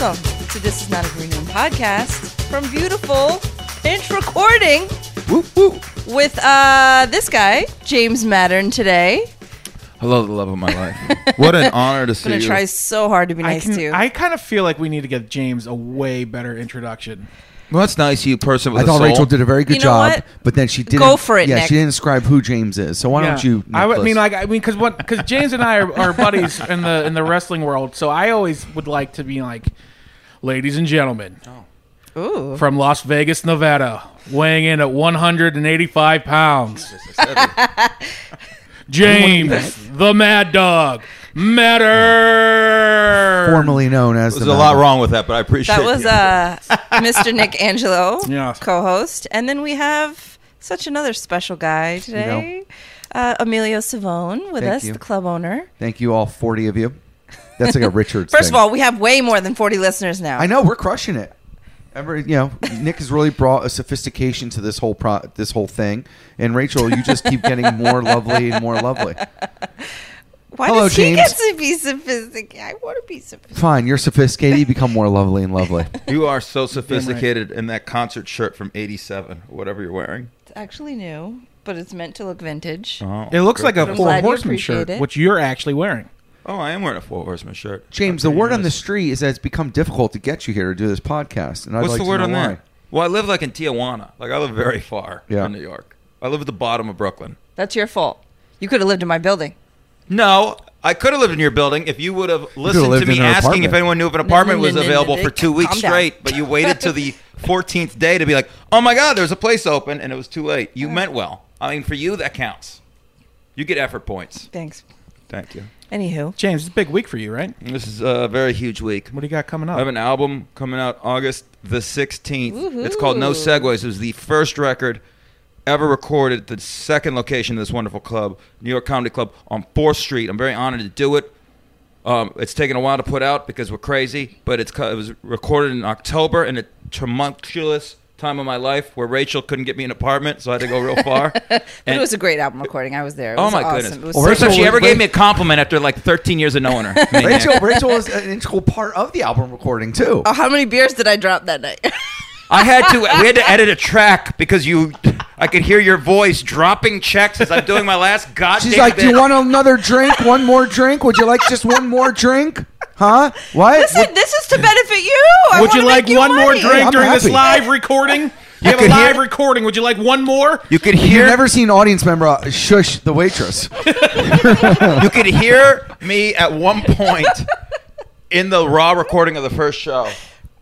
welcome to This Is Not a Green Room podcast from beautiful Pinch Recording Whoop, whoop. with uh, this guy, James Mattern, today. Hello, the love of my life. What an honor to I'm see going to you. try so hard to be I, nice can- to you. I kind of feel like we need to give James a way better introduction. well, that's nice, you person with I a thought soul. Rachel did a very good You know job, what? but then she didn't. Go for it, Yeah, Nick. she didn't describe who James is. So why don't Yeah. you? I would- I Nicholas? mean, like, I mean, because what? Because James and I are, are buddies in the in the wrestling world, so I always would like to be like, ladies and gentlemen, Ooh. from Las Vegas, Nevada, weighing in at 185 pounds, James the Mad Dog Mattern. formerly known as There's the a lot Mad- wrong with that, but I appreciate it. That was it. uh, Mr. Nick Angelo, Yeah. co-host, and then we have such another special guy today, uh, Emilio Savone, with Thank us, you. the club owner. Thank you all, forty of you. That's like a Richards. First thing. of all, we have way more than 40 listeners now. I know we're crushing it. Every, you know, Nick has really brought a sophistication to this whole pro, this whole thing, and Rachel, you just keep getting more lovely and more lovely. Why Hello, does he get to be sophisticated? I want to be sophisticated. Fine, you're sophisticated. You become more lovely and lovely. you are so sophisticated in that concert shirt from '87, whatever you're wearing. It's actually new, but it's meant to look vintage. Oh, It looks like a I'm Four glad Horseman shirt, it. which you're actually wearing. Oh, I am wearing a Four Horseman shirt. James, the word on the street is that it's become difficult to get you here to do this podcast, and I'd What's like the to word know on why. that? Well, I live like in Tijuana. Like I live very far Yeah. from New York. I live at the bottom of Brooklyn. That's your fault. You could have lived in my building. No, I could have lived in your building if you would have listened to lived me in an asking apartment. if anyone knew if an apartment no, was no, no, available no, for two calm weeks down. straight. But you waited till the 14th day to be like, "Oh my God, there's a place open," and it was too late. You meant well. I mean, for you that counts. You get effort points. Thanks. Thank you. Anywho, James, it's a big week for you, right? This is a very huge week. What do you got coming up? I have an album coming out August the 16th. It's called No Segways. It was the first record ever recorded at the second location of this wonderful club, New York Comedy Club on 4th Street. I'm very honored to do it. Um, it's taken a while to put out because we're crazy, but it's it was recorded in October in a tumultuous time of my life where Rachel couldn't get me an apartment, so I had to go real far. but And- it was a great album recording. I was there. It Oh my awesome. goodness! It was Well, so First time she ever was gave me a compliment after like 13 years of knowing her. Rachel, Rachel was an integral part of the album recording too. Oh, how many beers did I drop that night? I had to. We had to edit a track because you. I could hear your voice dropping checks as I'm doing my last goddamn. She's like, "Do you want another drink? One more drink? Would you like just one more drink? Huh? What? Listen, this is to benefit you. I Would you like you one more drink I'm during this live recording? You, have a could hear- live recording. Would you like one more? You could You've hear. never seen an audience member uh, shush the waitress. you could hear me at one point in the raw recording of the first show.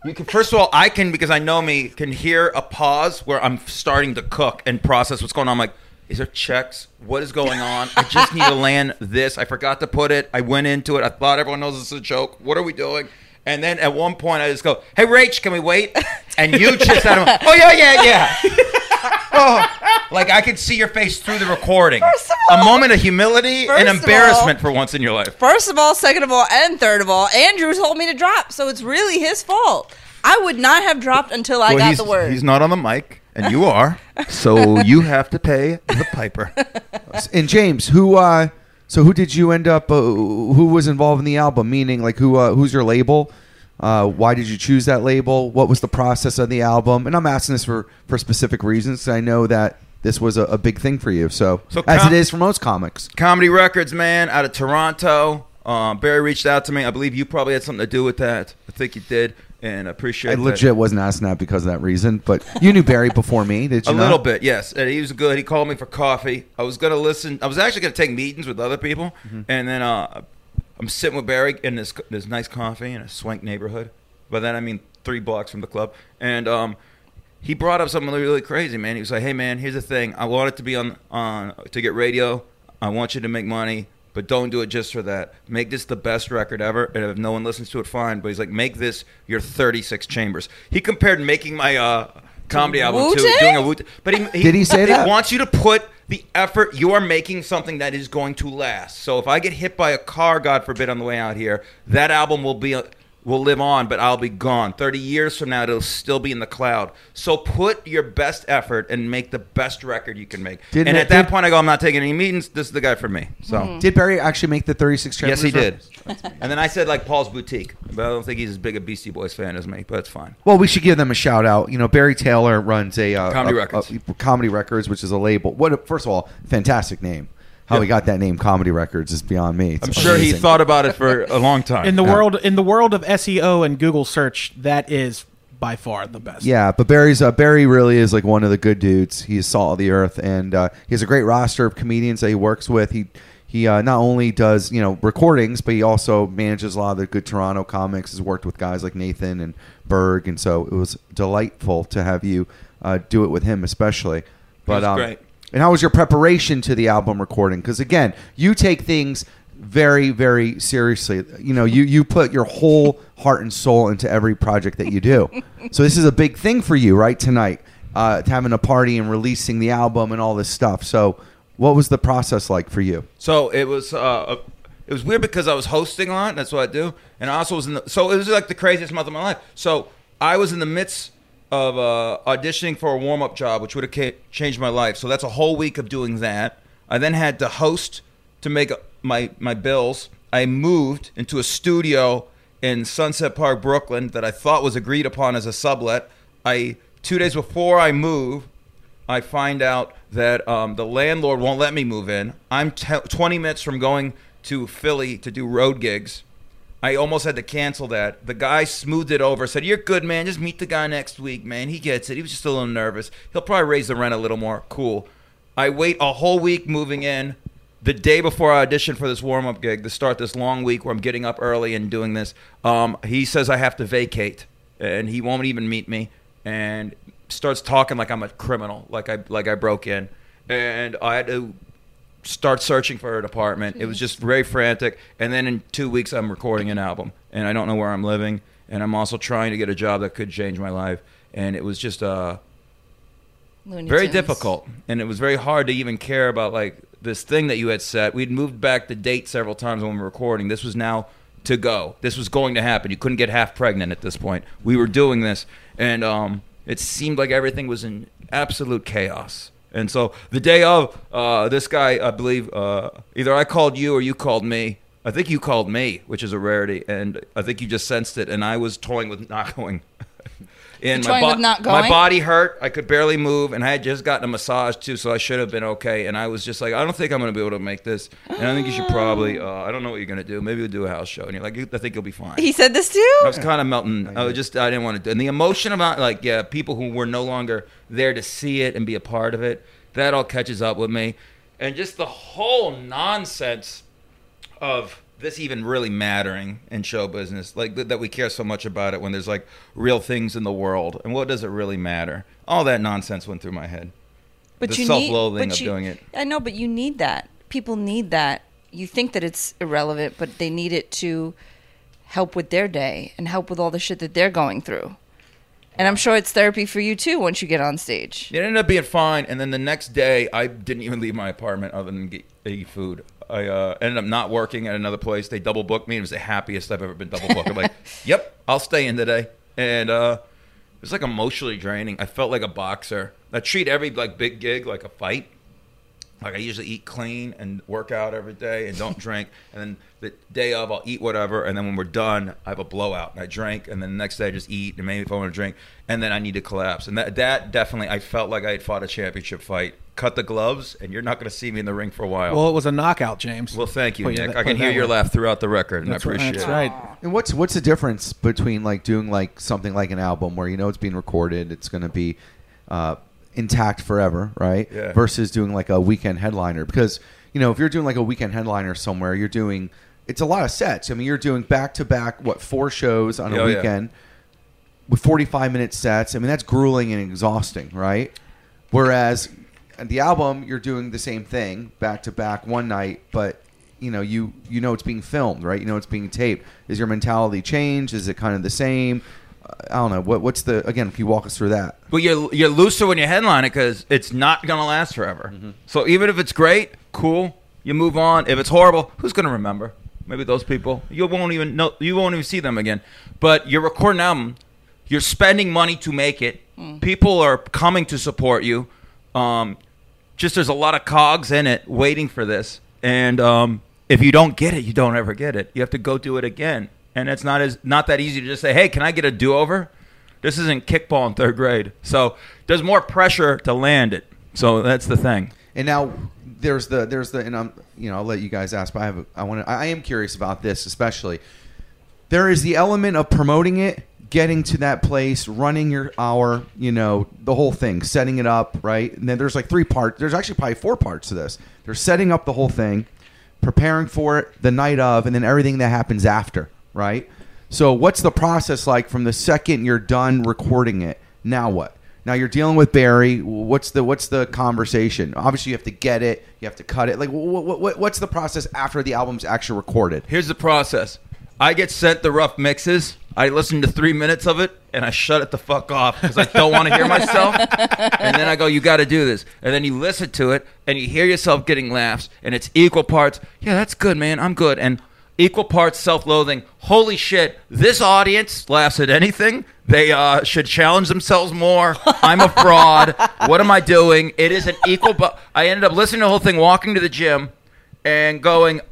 You can, first of all, I can because I know me can hear a pause where I'm starting to cook and process what's going on. I'm like, is there checks? What is going on? I just need to land this. I forgot to put it. I went into it. I thought everyone knows this is a joke. What are we doing? And then at one point, I just go, "Hey, Rach, can we wait?" And you just said, "Oh yeah, yeah, yeah." oh, like I could see your face through the recording. First of a moment of humility and embarrassment for once in your life. First of all, second of all, and third of all, Andrew told me to drop, so it's really his fault. I would not have dropped until I got the word. he's not on the mic, and you are, so you have to pay the piper. And James, who? uh So who did you end up? Uh, who was involved in the album? Meaning, like who? Uh, who's your label? Uh, why did you choose that label? What was the process of the album? And I'm asking this for for specific reasons. I know that this was a, a big thing for you. So, So as it is for most comics. Comedy Records, man, out of Toronto. Um, Barry reached out to me. I believe you probably had something to do with that. I think you did, and I appreciate I that. legit wasn't asking that because of that reason, but you knew Barry before me, did you? A not? little bit, yes. And he was good. He called me for coffee. I was gonna listen. I was actually gonna take meetings with other people, Mm-hmm. and then uh, I'm sitting with Barry in this this nice coffee in a swank neighborhood. By that I mean three blocks from the club, and um, he brought up something really, really crazy, man. He was like, "Hey, man, here's the thing. I want it to be on on to get radio. I want you to make money." But don't do it just for that. Make this the best record ever, and if no one listens to it, fine. But he's like, make this your 36 chambers. He compared making my uh, comedy album to Wu-Tang? doing a Wu. But he, Did he say that? wants you to put the effort. You are making something that is going to last. So if I get hit by a car, God forbid, on the way out here, that album will be uh, will live on, but I'll be gone. 30 years from now, it'll still be in the cloud. So put your best effort and make the best record you can make. Didn't and it- at that did- point, I go, I'm not taking any meetings. This is the guy for me. So. Mm-hmm. Did Barry actually make the 36 Yes, he did. And then I said like Paul's Boutique, but I don't think he's as big a Beastie Boys fan as me. But it's fine. Well, we should give them a shout out. You know, Barry Taylor runs a uh, Comedy a- Records. a- Comedy Records, which is a label. What? A, first of all, fantastic name. How Yeah. he got that name, Comedy Records, is beyond me. It's I'm sure he thought about it for a long time. In the Yeah. world, in the world of SEO and Google search, that is by far the best. Yeah, but Barry's uh, Barry really is like one of the good dudes. He's salt of the earth, and uh, he has a great roster of comedians that he works with. He he uh, not only does you know recordings, but he also manages a lot of the good Toronto comics. Has worked with guys like Nathan and Berg, and so it was delightful to have you uh, do it with him, especially. But was um, great. And how was your preparation to the album recording? Because again, you take things very, very seriously. You know, you you put your whole heart and soul into every project that you do. so this is a big thing for you, right? Tonight, uh, having a party and releasing the album and all this stuff. So, what was the process like for you? So it was uh, it was weird because I was hosting a lot. That's what I do, and I also was in the. So it was like the craziest month of my life. So I was in the midst of uh, auditioning for a warm up job, which would have ca- changed my life. So that's a whole week of doing that. I then had to host to make my my bills. I moved into a studio in Sunset Park, Brooklyn, that I thought was agreed upon as a sublet. I two days before I move, I find out that um, the landlord won't let me move in. I'm t- 20 minutes from going to Philly to do road gigs. I almost had to cancel that. The guy smoothed it over, said, You're good, man. Just meet the guy next week, man. He gets it. He was just a little nervous. He'll probably raise the rent a little more. Cool. I wait a whole week moving in. The day before I audition for this warm up gig to start this long week where I'm getting up early and doing this, um, he says I have to vacate and he won't even meet me and starts talking like I'm a criminal, like I like I broke in. And I had to start searching for an apartment. It was just very frantic. And then in two weeks, I'm recording an album, and I don't know where I'm living. And I'm also trying to get a job that could change my life. And it was just uh, Looney very Tunes. difficult, and it was very hard to even care about like this thing that you had set. We'd moved back the date several times when we were recording. This was now to go. This was going to happen. You couldn't get half pregnant at this point. We were doing this, and um, it seemed like everything was in absolute chaos. And so the day of, uh, this guy, I believe, uh, either I called you or you called me. I think you called me, which is a rarity, and I think you just sensed it. And I was toying with not going. And You're toying with my body hurt. I could barely move, and I had just gotten a massage too, so I should have been okay. And I was just like, I don't think I'm going to be able to make this. And I think you should probably. Uh, I don't know what you're going to do. Maybe we'll do a house show. And you're like, I think you'll be fine. He said this too. I was kind of melting. I was just I didn't want to do. And the emotion about like yeah, people who were no longer there to see it and be a part of it, that all catches up with me, and just the whole nonsense of this even really mattering in show business, like th- that we care so much about it when there's like real things in the world, and what does it really matter? All that nonsense went through my head. But the you self-loathing need, but of you- doing it. I know, but you need that. People need that. You think that it's irrelevant, but they need it to help with their day and help with all the shit that they're going through. And I'm sure it's therapy for you too once you get on stage. It ended up being fine, and then the next day, I didn't even leave my apartment other than get, eat food. I uh, ended up not working at another place. They double booked me. and It was the happiest I've ever been double booked. I'm like, yep, I'll stay in today. And uh, it was like emotionally draining. I felt like a boxer. I treat every like big gig like a fight. Like I usually eat clean and work out every day and don't drink. And then the day of, I'll eat whatever. And then when we're done, I have a blowout and I drink. And then the next day, I just eat and maybe if I want to drink. And then I need to collapse. And that that definitely, I felt like I had fought a championship fight. Cut the gloves, and you're not going to see me in the ring for a while. Well, it was a knockout, James. Well, thank you, Put Nick. that- I can hear your way. laugh throughout the record, and That's I right. That's it. right. And what's what's the difference between like doing like something like an album where you know it's being recorded, it's going to be uh, intact forever, right? Yeah. Versus doing like a weekend headliner because you know if you're doing like a weekend headliner somewhere, you're doing it's a lot of sets. I mean, you're doing back to back what four shows on a Oh, yeah. weekend with 45 minute sets. I mean, that's grueling and exhausting, right? Whereas at the album, you're doing the same thing back to back one night, but you know, you you know it's being filmed, right? You know it's being taped. Is your mentality changed? Is it kind of the same? I don't know. What what's the again? If you walk us through that, But you're you're looser when you headline it because it's not gonna last forever. So even if it's great, cool, you move on. If it's horrible, who's gonna remember? maybe those people. You won't even know. You won't even see them again. But you're recording an album. You're spending money to make it. People are coming to support you. Um, just there's a lot of cogs in it waiting for this. And um, if you don't get it, you don't ever get it. You have to go do it again. And it's not as not that easy to just say, "Hey, can I get a do-over?" This isn't kickball in third grade. So there's more pressure to land it. So that's the thing. And now there's the there's the and I'm you know I'll let you guys ask, but I have a, I want to I am curious about this especially. There is the element of promoting it, getting to that place, running your hour, you know, the whole thing, setting it up, right? And then there's like three parts. There's actually probably four parts to this. They're setting up the whole thing, preparing for it the night of, and then everything that happens after, right? So what's the process like from the second you're done recording it? Now what? Now you're dealing with Barry. What's the what's the conversation? Obviously, you have to get it. You have to cut it. Like, what, what, what's the process after the album's actually recorded? Here's the process. I get sent the rough mixes. I listen to three minutes of it and I shut it the fuck off because I don't want to hear myself. And then I go, "You got to do this." And then you listen to it and you hear yourself getting laughs, and it's equal parts. Yeah, that's good, man. I'm good. And equal parts self-loathing. Holy shit! This audience laughs at anything. They uh, should challenge themselves more. I'm a fraud. what am I doing? It is an equal. But I ended up listening to the whole thing, walking to the gym, and going.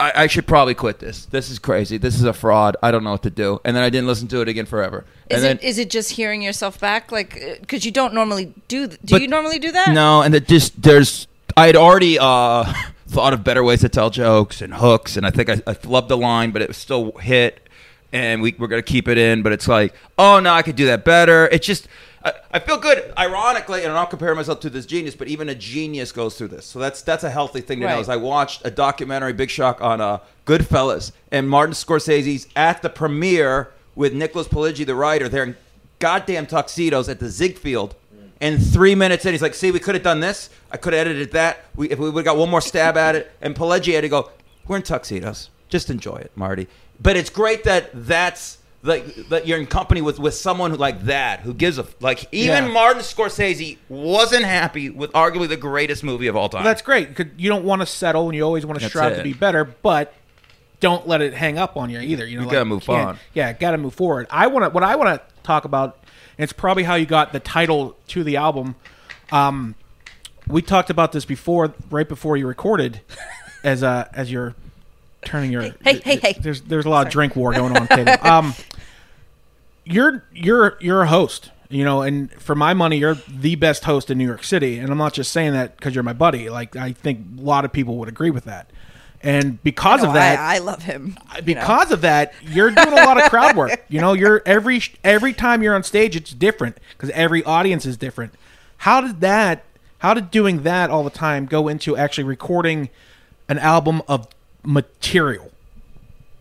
I, I should probably quit this. This is crazy. This is a fraud. I don't know what to do. And then I didn't listen to it again forever. Is then, it is it just hearing yourself back, like because you don't normally do? Do But- you normally do that? No, and that just there's I had already uh, thought of better ways to tell jokes and hooks, and I think I, I loved the line, but it was still hit, and we we're gonna keep it in. But it's like, oh no, I could do that better. It's just. I, I feel good, ironically, and I'm not comparing myself to this genius, but even a genius goes through this. So that's that's a healthy thing to know. Right. Is I watched a documentary, Big Shock, on uh, Goodfellas, and Martin Scorsese's at the premiere with Nicholas Pileggi, the writer. They're in goddamn tuxedos at the Ziegfeld. And three minutes in, he's like, "See, we could have done this. I could have edited that. We, if we would have got one more stab at it." And Pileggi had to go, "We're in tuxedos. Just enjoy it, Marty." But it's great that that's like that you're in company with with someone who like that who gives a like even Yeah. Martin Scorsese wasn't happy with arguably the greatest movie of all time. That's great. 'cause You don't want to settle, and you always want to strive to be better, but don't let it hang up on you either. You know, You gotta move on. Yeah, got to move forward. I want to. What I want to talk about, it's probably how you got the title to the album. Um, we talked about this before, right before you recorded, as uh as you're turning your Hey, hey, hey. There's there's a lot of drink war going on. at table. Um, you're you're you're a host you know and for my money you're the best host in new york city and i'm not just saying that because you're my buddy like i think a lot of people would agree with that and because No, of that I, I love him. you know. because of that you're doing a lot of crowd work you know you're every every time you're on stage it's different because every audience is different how did that how did doing that all the time go into actually recording an album of material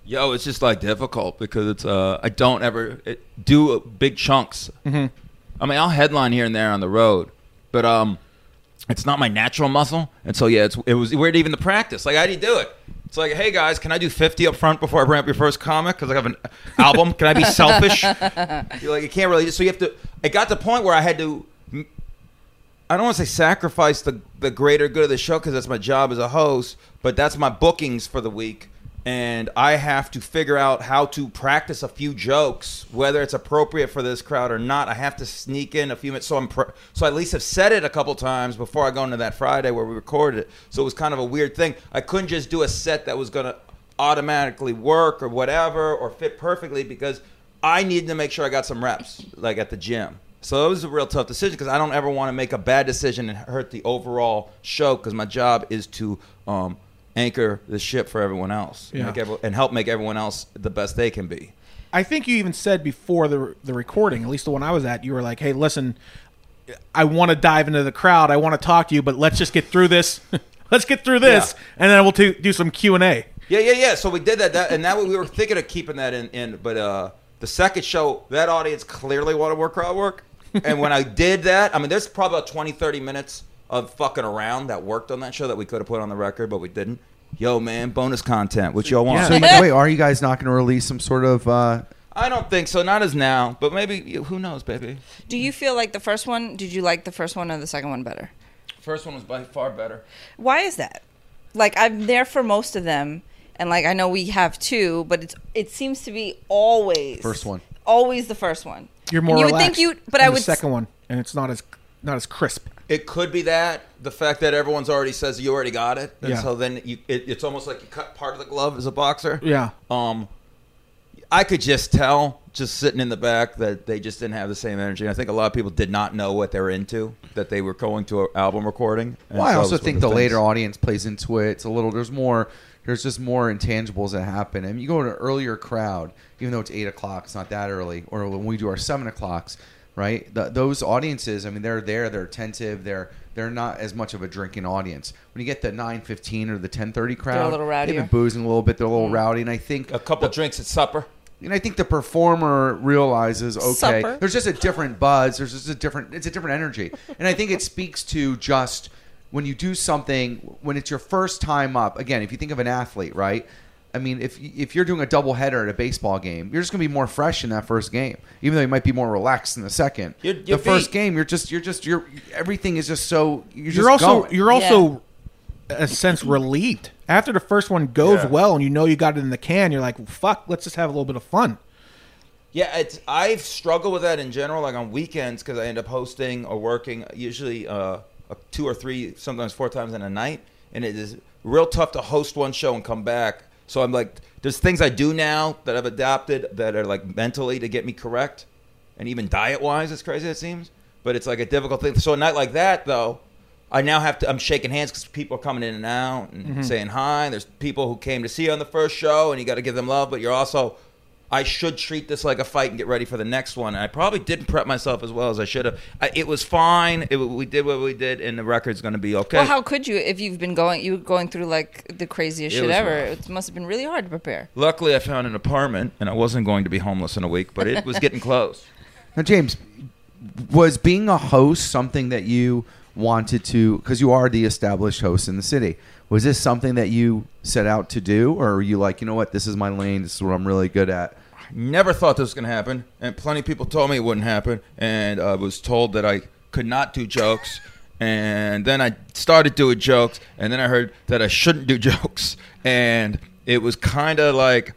Yo, it's just like difficult because it's uh I don't ever it, do big chunks. Mm-hmm. I mean, I'll headline here and there on the road, but um, it's not my natural muscle, and so yeah, it's it was weird even to practice. Like, how do you do it? It's like, hey guys, can I do fifty up front before I bring up your first comic? Because I have an album. Can I be selfish? You're like, you can't really. So you have to. It got to the point where I had to. I don't want to say sacrifice the the greater good of the show because that's my job as a host, but that's my bookings for the week, and I have to figure out how to practice a few jokes, whether it's appropriate for this crowd or not. I have to sneak in a few minutes, so I'm pr- so I at least have said it a couple times before I go into that Friday where we recorded it. So it was kind of a weird thing. I couldn't just do a set that was gonna automatically work or whatever or fit perfectly because I needed to make sure I got some reps, like at the gym. So it was a real tough decision because I don't ever want to make a bad decision and hurt the overall show because my job is to um, anchor the ship for everyone else Yeah. every- and help make everyone else the best they can be. I think you even said before the the recording, at least the one I was at, you were like, "Hey, listen, I want to dive into the crowd. I want to talk to you, but let's just get through this. let's get through this, Yeah. and then we'll do, do some Q and A." Yeah, yeah, yeah. So we did that, that and that we were thinking of keeping that in, in but uh, the second show, that audience clearly wanted more crowd work. and when I did that, I mean, there's probably about 20, 30 minutes of fucking around that worked on that show that we could have put on the record, but we didn't. Yo, man, bonus content. What y'all want? Yeah. So you, wait, are you guys not going to release some sort of? Uh, I don't think so. Not as now, but maybe who knows, baby. Do you feel like the first one? Did you like the first one or the second one better? First one was by far better. Why is that? Like I'm there for most of them, and like I know we have two, but it's it seems to be always First one. always the first one. You're more. And more you would think you, but in I the would second one, and it's not as not as crisp. It could be that the fact that everyone's already says you already got it, and Yeah. so then you, it, it's almost like you cut part of the glove as a boxer. Yeah. Um, I could just tell, just sitting in the back, that they just didn't have the same energy. I think a lot of people did not know what they were into, that they were going to an album recording. And Well, I so also it's one think of the things- later audience plays into it. It's a little. There's more. There's just more intangibles that happen. And you go to an earlier crowd, even though it's eight o'clock, it's not that early. Or when we do our seven o'clocks, right? The, those audiences, I mean, they're there. They're attentive. They're they're not as much of a drinking audience. When you get the nine fifteen or the ten thirty crowd, they're a little rowdy. They've been rowdier. boozing a little bit. They're a little mm. rowdy, and I think A couple drinks at supper. and I think the performer realizes, okay, Supper. there's just a different buzz. There's just a different. It's a different energy, and I think it speaks to just when you do something when it's your first time up. Again, if you think of an athlete, right? I mean, if if you're doing a double header at a baseball game, you're just gonna be more fresh in that first game, even though you might be more relaxed in the second. You're- you're the first beat. game, you're just you're just you're everything is just so you're, You're, just also going. you're also a sense relieved after the first one goes Yeah. well, and you know you got it in the can. You're like, fuck, let's just have a little bit of fun. Yeah, it's I've struggled with that in general, like on weekends, because I end up hosting or working usually uh, uh, two or three, sometimes four times in a night, and it is real tough to host one show and come back. So I'm like, there's things I do now that I've adopted that are like mentally to get me correct, and even diet wise, as crazy as it seems. But it's like a difficult thing. So a night like that, though, I now have to. I'm shaking hands because people are coming in and out and mm-hmm. saying hi. There's people who came to see you on the first show, and you got to give them love. But you're also, I should treat this like a fight and get ready for the next one. And I probably didn't prep myself as well as I should have. I, it was fine. It, we did what we did, and the record's going to be okay. Well, how could you if you've been going you were going through like the craziest It shit ever? rough. It must have been really hard to prepare. Luckily, I found an apartment, and I wasn't going to be homeless in a week, but it was getting close. Now, James, was being a host something that you wanted to? Because you are the established host in the city. Was this something that you set out to do, or were you like, you know what, this is my lane. This is what I'm really good at. Never thought this was going to happen, and plenty of people told me it wouldn't happen, and I was told that I could not do jokes. And then I started doing jokes, and then I heard that I shouldn't do jokes, and it was kind of like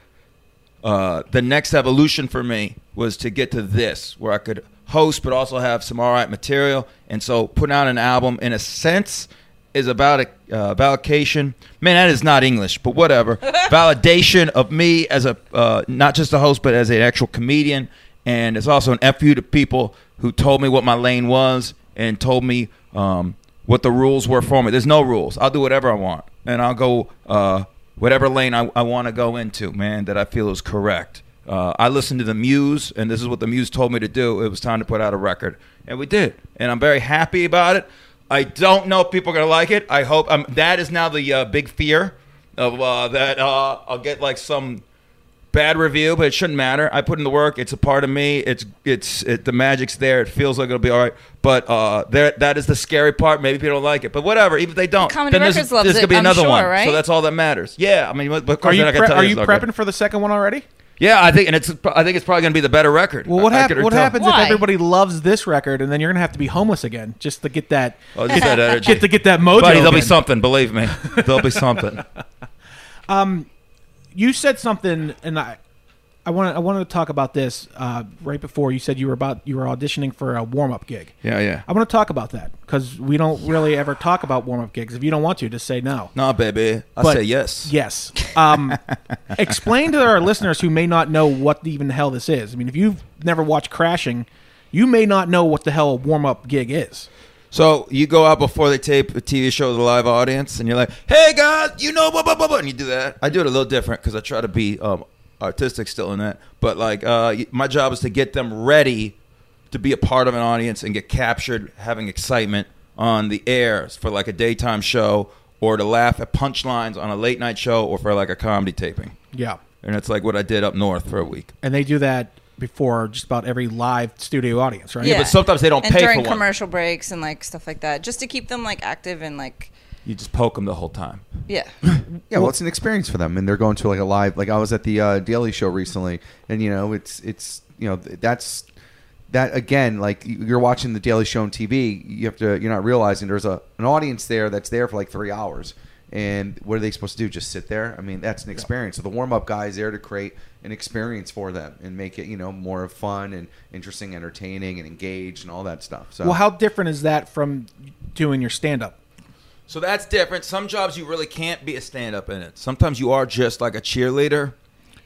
uh, the next evolution for me was to get to this, where I could host, but also have some all right material. And so, putting out an album, in a sense, is about a uh, validation. Man, that is not English, but whatever. Validation of me as a uh, not just a host, but as an actual comedian. And it's also an fu to people who told me what my lane was and told me um, what the rules were for me. There's no rules. I'll do whatever I want, and I'll go uh, whatever lane I, I want to go into, man, that I feel is correct. Uh, I listened to the Muse, and this is what the Muse told me to do. It was time to put out a record, and we did, and I'm very happy about it. I don't know if people are gonna like it. I hope um, that is now the uh, big fear of uh, that uh, I'll get like some bad review, but it shouldn't matter. I put in the work. It's a part of me. It's it's it, the magic's there. It feels like it'll be all right. But uh, there that is the scary part. Maybe people don't like it, but whatever. Even if they don't, Comedy then there's, Records loves there's gonna it, be I'm another sure, one. right? So that's all that matters. Yeah, I mean, of course, Are you then I can pre- tell are it's you prepping good. for the second one already? Yeah, I think, and it's I think it's probably gonna be the better record. Well, what, I- I hap- could what happens Why? if everybody loves this record and then you're gonna have to be homeless again just to get that Oh, get that energy. get to get that mojo? Buddy, there'll be something. Believe me, there'll be something. um, you said something, and I, I wanted I wanted to talk about this uh, right before you said you were about you were auditioning for a warm up gig. Yeah, yeah. I want to talk about that because we don't really ever talk about warm up gigs. If you don't want to, just say no. No, baby, I But- say yes. Yes. Um, explain to our listeners who may not know what even the hell this is. I mean, if you've never watched Crashing, you may not know what the hell a warm up gig is. So you go out before they tape a TV show with a live audience, and you're like, "Hey guys, you know blah blah blah,", blah," and you do that. I do it a little different because I try to be um, artistic still in that. But like, uh, my job is to get them ready to be a part of an audience and get captured, having excitement on the air for like a daytime show, or to laugh at punchlines on a late night show, or for like a comedy taping. Yeah. And it's like what I did up north for a week. And they do that before just about every live studio audience, right? Yeah, but sometimes they don't and pay during for one. commercial breaks and like stuff like that, just to keep them like active and like You just poke them the whole time. yeah. Yeah, well, it's an experience for them, and they're going to like a live. Like I was at the uh, Daily Show recently, and you know, it's it's you know that's that again. Like you're watching the Daily Show on TV, you have to you're not realizing there's a an audience there that's there for like three hours, And what are they supposed to do? Just sit there? I mean, that's an experience. So the warm up guy is there to create an experience for them and make it, you know, more of fun and interesting, entertaining, and engaged and all that stuff. So Well, how different is that from doing your stand up? So that's different. Some jobs you really can't be a stand up in it. Sometimes you are just like a cheerleader.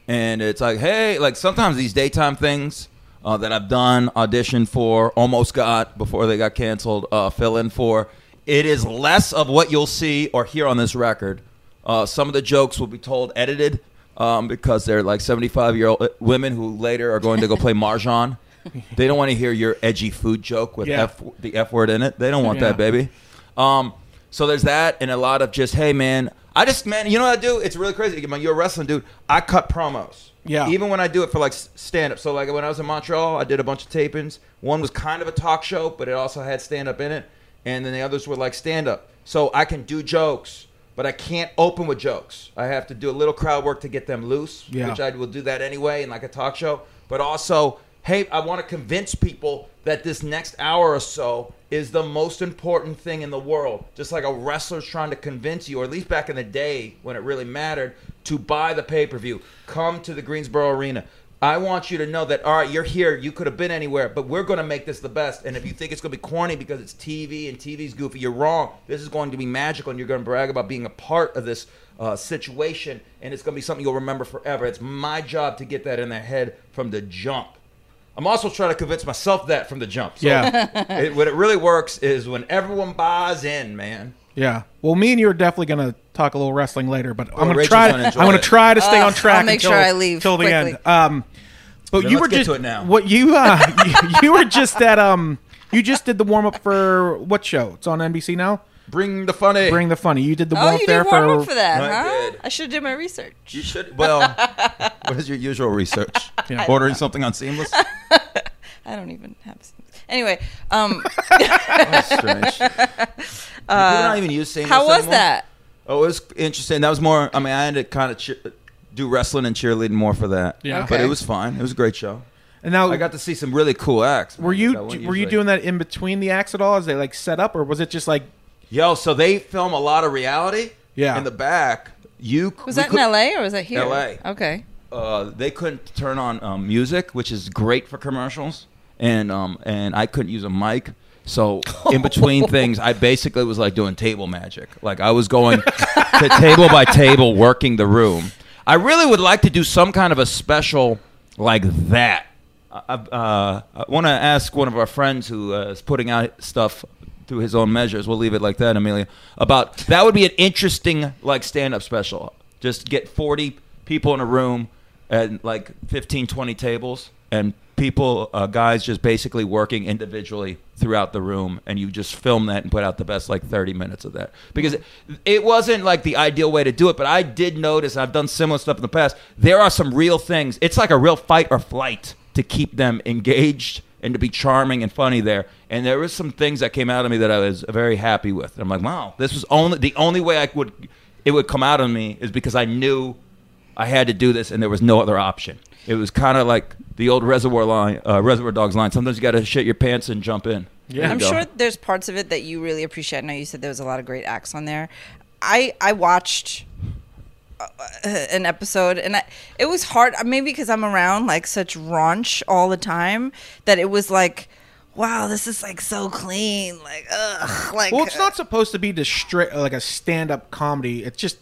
And it's like, hey, like sometimes these daytime things uh, that I've done, auditioned for, almost got before they got canceled, uh, fill in for, it is less of what you'll see or hear on this record. Uh, some of the jokes will be told edited um, because they're like 75 year old women who later are going to go play mahjong. They don't want to hear your edgy food joke with Yeah. F, the F word in it. They don't want Yeah. that, baby. Um, so there's that, and a lot of just, hey, man, I just, man, you know what I do? It's really crazy. You're a wrestling dude. I cut promos. Yeah. Even when I do it for like stand up. So like when I was in Montreal, I did a bunch of tapings. One was kind of a talk show, but it also had stand up in it, and then the others were like stand up. So I can do jokes, but I can't open with jokes. I have to do a little crowd work to get them loose, Yeah. which I will do that anyway in like a talk show. But also, hey, I want to convince people that this next hour or so is the most important thing in the world. Just like a wrestler's trying to convince you, or at least back in the day when it really mattered, to buy the pay per view. Come to the Greensboro Arena. I want you to know that, all right, you're here. You could have been anywhere, but we're going to make this the best. And if you think it's going to be corny because it's TV and TV's goofy, you're wrong. This is going to be magical, and you're going to brag about being a part of this uh, situation, and it's going to be something you'll remember forever. It's my job to get that in their head from the jump. I'm also trying to convince myself that from the jump. So Yeah. it, when it really works is when everyone buys in, man. Yeah. Well, me and you are definitely going to talk a little wrestling later, but I'm going to Rachel's try. gonna enjoy I'm going to try to stay Ugh, on track. I'll make until, sure I leave till the quickly. end. Um, but Then you let's were get just to it now. what you uh you, you were just at um you just did the warm up for what show? It's on NBC now. Bring the funny. Bring the funny. You did the Oh, warm there for, for that, I huh? did. I should have did my research. You should. Well, what is your usual research? Yeah. Ordering something on Seamless? I don't even have. Anyway, um, That's strange. People don't even use Seamless how was anymore? that? Oh, it was interesting. That was more. I mean, I had to kind of cheer, do wrestling and cheerleading more for that. Yeah. but Okay. it was fine. It was a great show. And now I got to see some really cool acts. were man, you that I wouldn't were you usually- doing that in between the acts at all? Is they like set up, or was it just like Yo, so they film a lot of reality. Yeah. In the back, you Was that could- in L.A. or was that here? LA. Okay. uh, they couldn't turn on um, music, which is great for commercials, and um, and I couldn't use a mic. So in between things, I basically was like doing table magic. Like I was going to table by table, working the room. I really would like to do some kind of a special like that. I, uh, I want to ask one of our friends who uh, is putting out stuff through his own measures. We'll leave it like that, Emilio. About that would be an interesting like stand-up special. Just get forty people in a room and like 15, 20 tables, and people, uh, guys, just basically working individually throughout the room, and you just film that and put out the best like thirty minutes of that because it, it wasn't like the ideal way to do it, but I did notice I've done similar stuff in the past. There are some real things. It's like a real fight or flight to keep them engaged and to be charming and funny there. And there was some things that came out of me that I was very happy with. I'm like, wow, this was only the only way I would it would come out of me is because I knew I had to do this and there was no other option. It was kind of like the old Reservoir line, uh, Reservoir Dogs line. Sometimes you got to shit your pants and jump in. Yeah. I'm go. sure there's parts of it that you really appreciate. I know you said there was a lot of great acts on there. I I watched an episode and I, it was hard uh, maybe because I'm around like such raunch all the time that it was like wow this is like so clean like ugh like Well, it's uh, not supposed to be the like a stand-up comedy. It's just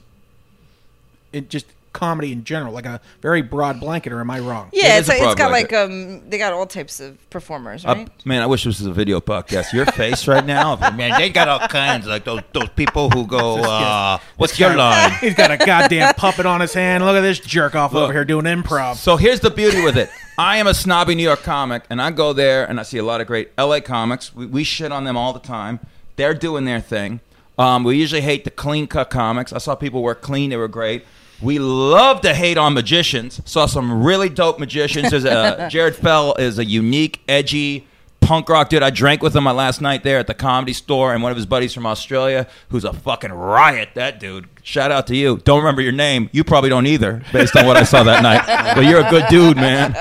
it just comedy in general, like a very broad blanket. Or am I wrong? yeah It it's, is a like, it's got broad like um they got all types of performers Uh, right man, I wish this was a video podcast. Your face right now, man, they got all kinds like those those people who go, uh, "What's your line?" He's got a goddamn puppet on his hand. Look at this jerk off Look. over here doing improv. So here's the beauty with it. I am a snobby New York comic, and I go there and I see a lot of great LA comics. We, we shit on them all the time. They're doing their thing. Um, we usually hate the clean cut comics. I saw people work clean; they were great. We love to hate on magicians. Saw some really dope magicians. There's a, Jared Fell is a unique, edgy punk rock dude. I drank with him my last night there at the comedy store, and one of his buddies from Australia, who's a fucking riot. That dude. Shout out to you. Don't remember your name. You probably don't either, based on what I saw that night. But you're a good dude, man.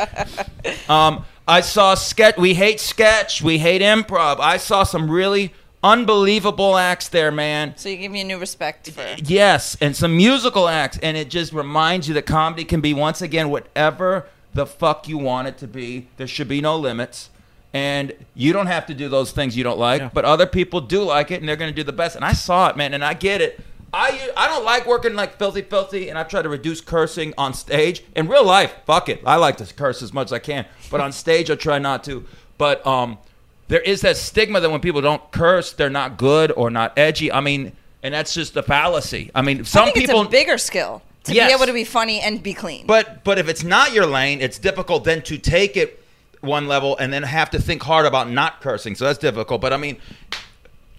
Um, I saw sketch. We hate sketch. We hate improv. I saw some really unbelievable acts there, man. So you give me a new respect for. Yes, and some musical acts, and it just reminds you that comedy can be once again whatever the fuck you want it to be. There should be no limits. And you don't have to do those things you don't like, Yeah. but other people do like it, and they're going to do the best. And I saw it, man, and I get it. I I don't like working like filthy, filthy, and I try to reduce cursing on stage. In real life, fuck it, I like to curse as much as I can, but on stage I try not to. But um, there is that stigma that when people don't curse, they're not good or not edgy. I mean, and that's just a fallacy. I mean, some I think people it's a bigger skill to Yes. be able to be funny and be clean. but but if it's not your lane, it's difficult then to take it one level and then have to think hard about not cursing. So that's difficult. But I mean,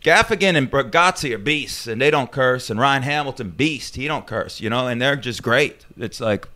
Gaffigan and Bargatze are beasts, and they don't curse. And Ryan Hamilton, beast, he don't curse. You know, and they're just great. It's like,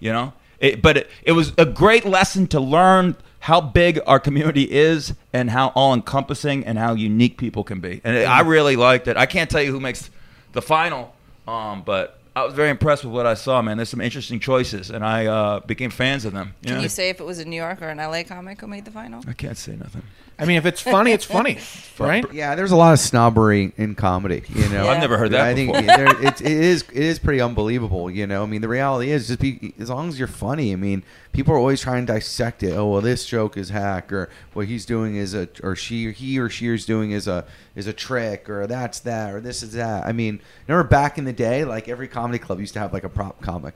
you know, it, but it, it was a great lesson to learn how big our community is and how all encompassing and how unique people can be. And I really liked it. I can't tell you who makes the final, um, but I was very impressed with what I saw, man. There's some interesting choices, and I uh, became fans of them. Can Yeah. you say if it was a New York or an LA comic who made the final? I can't say nothing. I mean, if it's funny, it's funny, right? Yeah, there's a lot of snobbery in comedy. You know, Yeah. I've never heard that I before. think there, it's, it is it is pretty unbelievable. You know, I mean, the reality is just be as long as you're funny. I mean, people are always trying to dissect it. Oh, well, this joke is hack, or what he's doing is a, or she, or he or she is doing is a is a trick, or that's that, or this is that. I mean, remember back in the day, like every comedy club used to have like a prop comic.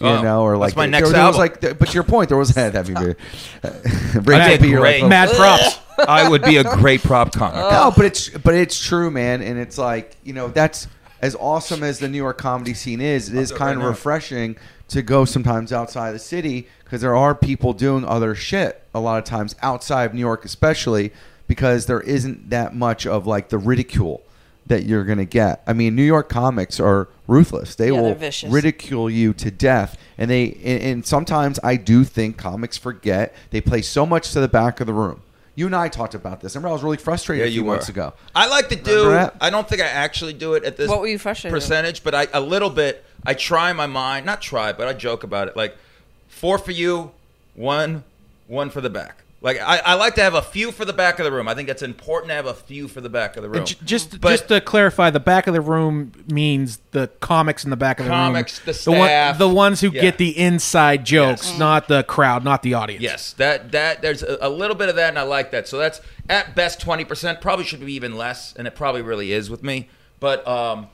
Oh, you Oh, know, or that's like my there- next there, was album. like, but to your point, there was that'd be weird. That'd Rachel be you're like, great. oh, Mad props. I would be a great prop comic. no, but it's but it's true, man, and it's like you know that's as awesome as the New York comedy scene is. It is kind of refreshing to go sometimes outside the city because there are people doing other shit a lot of times outside of New York, especially because there isn't that much of like the ridicule that you're gonna get. I mean, New York comics are ruthless. They Yeah, will vicious. ridicule you to death, and they and, and sometimes I do think comics forget they play so much to the back of the room. You and I talked about this. Remember, I was really frustrated Yeah, a few were. months ago. I like to do. I don't think I actually do it at this. What were you frustrated with? percentage? But I a little bit. I try in my mind, not try, but I joke about it. Like four for you, one, one for the back. Like I, I like to have a few for the back of the room. I think it's important to have a few for the back of the room. J- just But- just to clarify, the back of the room means the comics in the back of the Comics, room. the one- staff. the ones who Yeah. get the inside jokes, Yes. not the crowd, not the audience. Yes, that that there's a, a little bit of that, and I like that. So that's at best twenty percent. Probably should be even less, and it probably really is with me. But um,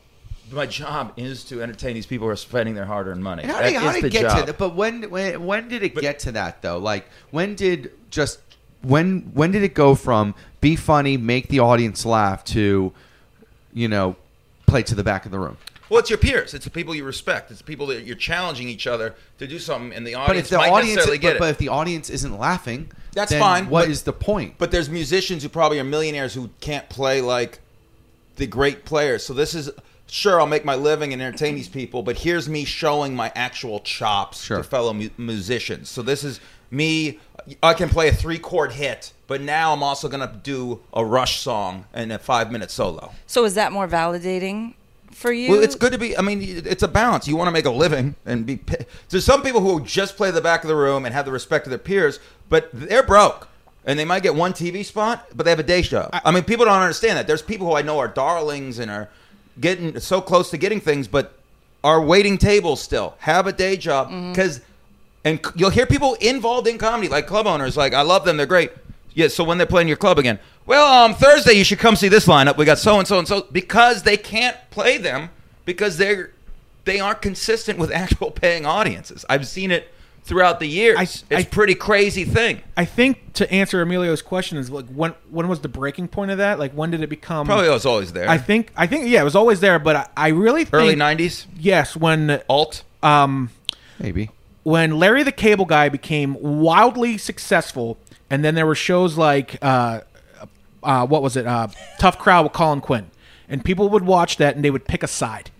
my job is to entertain these people who are spending their hard-earned money. And how did, how did it get job. to that? But when when when did it But- get to that though? Like when did just when when did it go from be funny, make the audience laugh to you know play to the back of the room? Well, it's your peers. It's the people you respect. It's the people that you're challenging each other to do something, and the audience But if the audience necessarily get but, but if the audience isn't laughing, That's fine, What but- is the point? But there's musicians who probably are millionaires who can't play like the great players. So this is sure I'll make my living and entertain these people, but here's me showing my actual chops Sure. to fellow mu- musicians. So this is me. I can play a three chord hit, but now I'm also gonna do a Rush song and a five minute solo. So is that more validating for you? Well, it's good to be. I mean, it's a balance. You want to make a living and be. pi- There's some people who just play the back of the room and have the respect of their peers, but they're broke and they might get one TV spot, but they have a day job. I, mean, people don't understand that. There's people who I know are darlings and are getting so close to getting things, but are waiting tables still, have a day job because. And you'll hear people involved in comedy, like club owners, like I love them, they're great. Yeah, so when they're playing your club again, well, um, Thursday you should come see this lineup. We got so and so and so because they can't play them because they're they aren't consistent with actual paying audiences. I've seen it throughout the years. I- it's I- a pretty crazy thing. I think to answer Emilio's question is like when when was the breaking point of that? Like when did it become? Probably it was always there. I think I think yeah, it was always there, but I, I really think early '90s Yes, when alt. um Maybe. when Larry the Cable Guy became wildly successful, and then there were shows like uh, uh, what was it, uh, Tough Crowd with Colin Quinn, and people would watch that and they would pick a side.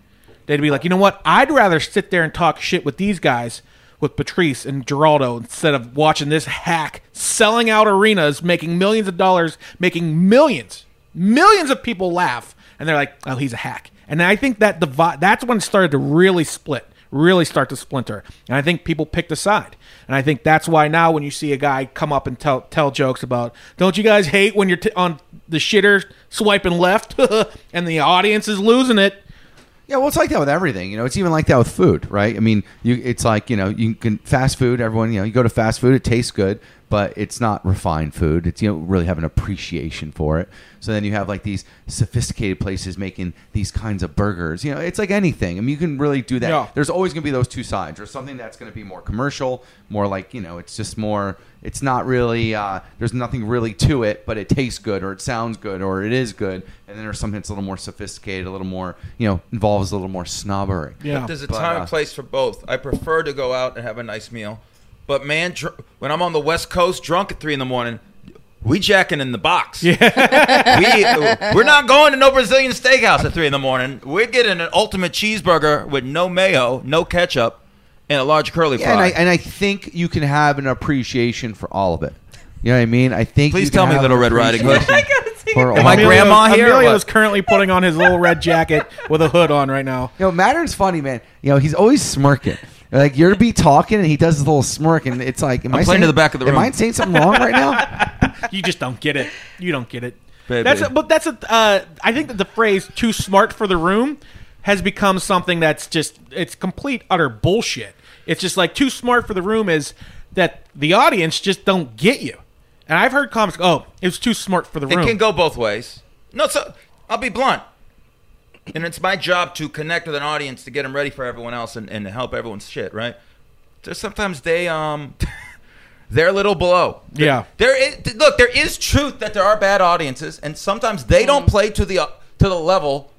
They'd be like, you know what? I'd rather sit there and talk shit with these guys, with Patrice and Giraldo, instead of watching this hack selling out arenas, making millions of dollars, making millions, millions of people laugh, and they're like, oh, he's a hack. And I think that the that's when it started to really split really start to splinter. And I think people picked a side. And I think that's why now when you see a guy come up and tell tell jokes about, don't you guys hate when you're t- on the shitter swiping left and the audience is losing it? Yeah, well, it's like that with everything. You know, it's even like that with food, right? I mean, you it's like you know, you can fast food. Everyone, you know, you go to fast food, it tastes good, but it's not refined food. It's you don't really have an appreciation for it. So then you have like these sophisticated places making these kinds of burgers. You know, it's like anything. I mean, you can really do that. Yeah. There's always going to be those two sides, or something that's going to be more commercial, more like you know, it's just more. It's not really. Uh, there's nothing really to it, but it tastes good, or it sounds good, or it is good. And then there's something that's a little more sophisticated, a little more, you know, involves a little more snobbery. Yeah. There's a But, time uh, and place for both. I prefer to go out and have a nice meal, but man, dr- when I'm on the West Coast, drunk at three in the morning, we jacking in the box. Yeah. we we're not going to no Brazilian steakhouse at three in the morning. We're getting an ultimate cheeseburger with no mayo, no ketchup, and a large curly Yeah, and I, and I think you can have an appreciation for all of it. You know what I mean? I think. Please you can tell me have Little an Red Riding Hood. appreciation for Am all I of it. grandma here or Emilio what? is currently putting on his little red jacket with a hood on right now. You know, Mattern's funny, man. You know, he's always smirking. Like you're to be talking, and he does his little smirk, and it's like, am I'm I playing saying, to the back of the room. Am. I saying something wrong right now? You just don't get it. You don't get it. Baby. That's a, but that's a. Uh, I think that the phrase "too smart for the room" has become something that's just it's complete utter bullshit. It's just like too smart for the room is that the audience just don't get you. And I've heard comics, go, oh, it was too smart for the room." It can go both ways. No, so I'll be blunt. And it's my job to connect with an audience to get them ready for everyone else and, and to help everyone's shit, right? So sometimes they um they're a little below. Yeah. There is look, there is truth that there are bad audiences and sometimes they don't play to the uh, to the level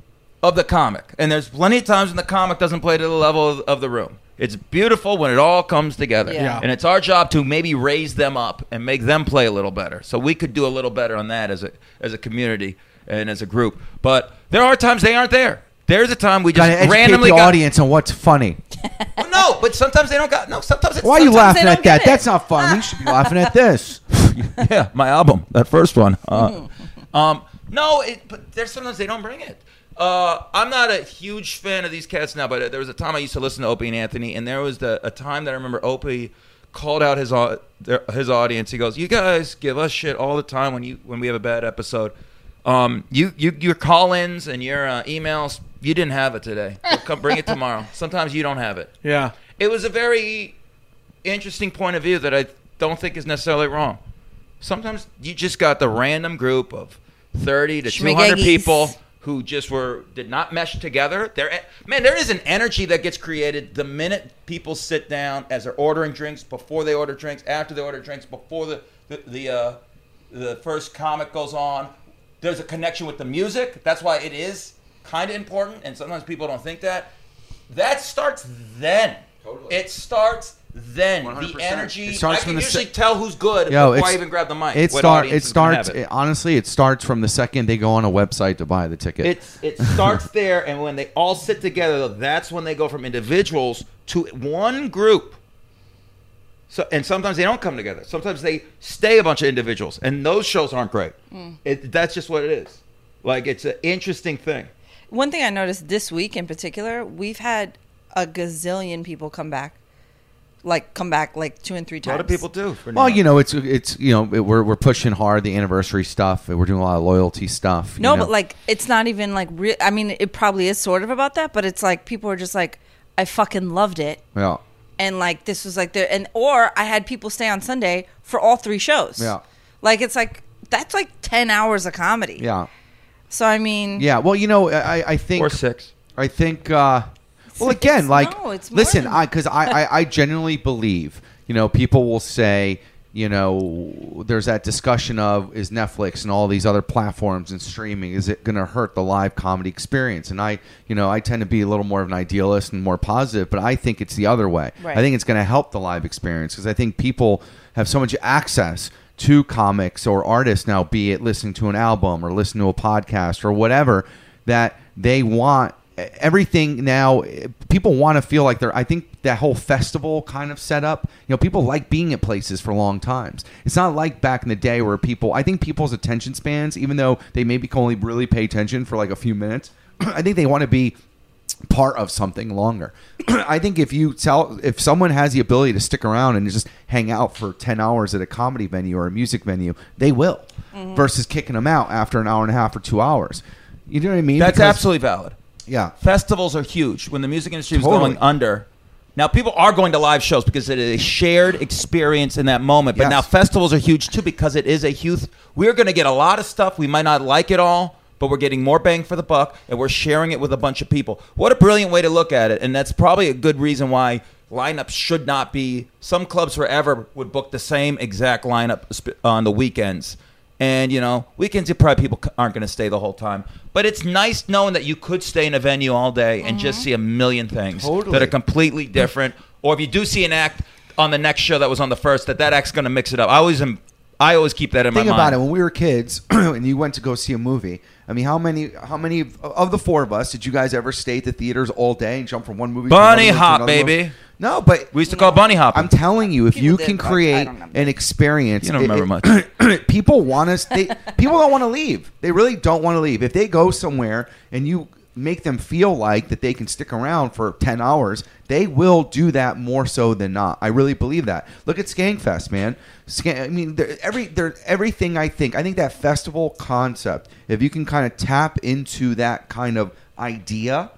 of the comic. And there's plenty of times when the comic doesn't play to the level of, of the room. It's beautiful when it all comes together. Yeah. Yeah. And it's our job to maybe raise them up and make them play a little better. So we could do a little better on that as a as a community and as a group. But there are times they aren't there. There's a time we Got just to educate randomly the got, audience on what's funny. Well, no, but sometimes they don't got no. Sometimes it's Why are you sometimes laughing they at don't that? get it. That's not funny. You should be laughing at this. yeah, my album, that first one. Uh, um, no, it, but there's sometimes they don't bring it. Uh, I'm not a huge fan of these cats now, but there was a time I used to listen to Opie and Anthony, and there was the, a time that I remember Opie called out his au- their, his audience. He goes, "You guys give us shit all the time when you when we have a bad episode. Um, you you your call-ins and your uh, emails, you didn't have it today. So come bring it tomorrow. Sometimes you don't have it." yeah. it was a very interesting point of view that I don't think is necessarily wrong. Sometimes you just got the random group of 30 to 200 people who just were did not mesh together. There man, there is an energy that gets created the minute people sit down as they're ordering drinks, before they order drinks, after they order drinks, before the the the, uh, the first comic goes on. There's a connection with the music. That's why it is kind of important and sometimes people don't think that. That starts then. Totally. It starts then. 100%. The energy. It starts I can usually se- tell who's good Yo, before I even grab the mic. It what start. It audience is gonna starts. it. it- honestly, it starts from the second they go on a website to buy the ticket. It's it starts there, and when they all sit together, that's when they go from individuals to one group. So, and sometimes they don't come together. Sometimes they stay a bunch of individuals, and those shows aren't great. Hmm. It, that's just what it is. Like it's an interesting thing. One thing I noticed this week in particular, we've had a gazillion people come back, like come back like two and three A times. lot of people do. for well, you know, it's it's you know it, we're we're pushing hard the anniversary stuff. We're doing a lot of loyalty stuff. you No, know. but like it's not even like real. I mean, it probably is sort of about that, but it's like people are just like, I fucking loved it, yeah, and like this was like the and or I had people stay on Sunday for all three shows. Yeah. like it's like that's like ten hours of comedy. yeah, So I mean, yeah. Well, you know, I I think or six. I think. uh Well, again, like, no, it's listen, than- I because I, I I genuinely believe, you know, people will say, you know, there's that discussion of is Netflix and all these other platforms and streaming is it going to hurt the live comedy experience? And I, you know, I tend to be a little more of an idealist and more positive, but I think it's the other way. Right. I think it's going to help the live experience because I think people have so much access to comics or artists now, be it listening to an album or listening to a podcast or whatever, that they want everything now people want to feel like they're i think that whole festival kind of setup you know people like being at places for long times it's not like back in the day where people i think people's attention spans even though they maybe can only really pay attention for like a few minutes i think they want to be part of something longer. I think if you tell if someone has the ability to stick around and just hang out for 10 hours at a comedy venue or a music venue, they will mm-hmm. versus kicking them out after an hour and a half or 2 hours. You know what I mean? That's Because- absolutely valid. Yeah. Festivals are huge. When the music industry was Totally. going under, now people are going to live shows because it is a shared experience in that moment. But Yes. now festivals are huge too because it is a huge. We're going to get a lot of stuff. We might not like it all, but we're getting more bang for the buck, and we're sharing it with a bunch of people. What a brilliant way to look at it, and that's probably a good reason why lineups should not be. Some clubs forever would book the same exact lineup sp- on the weekends. And you know, weekends you probably people aren't going to stay the whole time. But it's nice knowing that you could stay in a venue all day and just mm-hmm. see a million things Totally. that are completely different. or if you do see an act on the next show that was on the first, that that act's going to mix it up. I always am. I always keep that in Think my about it. When we were kids and you went to go see a movie, I mean, how many, how many of- of the four of us did you guys ever stay at the theaters all day and jump from one movie? Bunny to another hop, to another baby. movie? No, but we used to call bunny hop. I'm telling you, if People you did, can but create an experience, You don't remember much. people want us. They people don't want to leave. They really don't want to leave. If they go somewhere and you make them feel like that they can stick around for 10 hours, they will do that more so than not. I really believe that. Look at Skankfest, man. Skank, I mean, every they're, everything I think. I think that festival concept, if you can kind of tap into that kind of idea